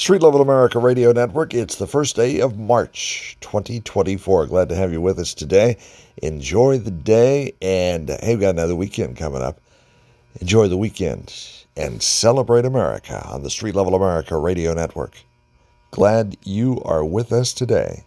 Street Level America Radio Network. It's the first day of March 2024. Glad to have you with us today. Enjoy the day, and hey, we've got another weekend coming up. Enjoy the weekend and celebrate America on the Street Level America Radio Network. Glad you are with us today.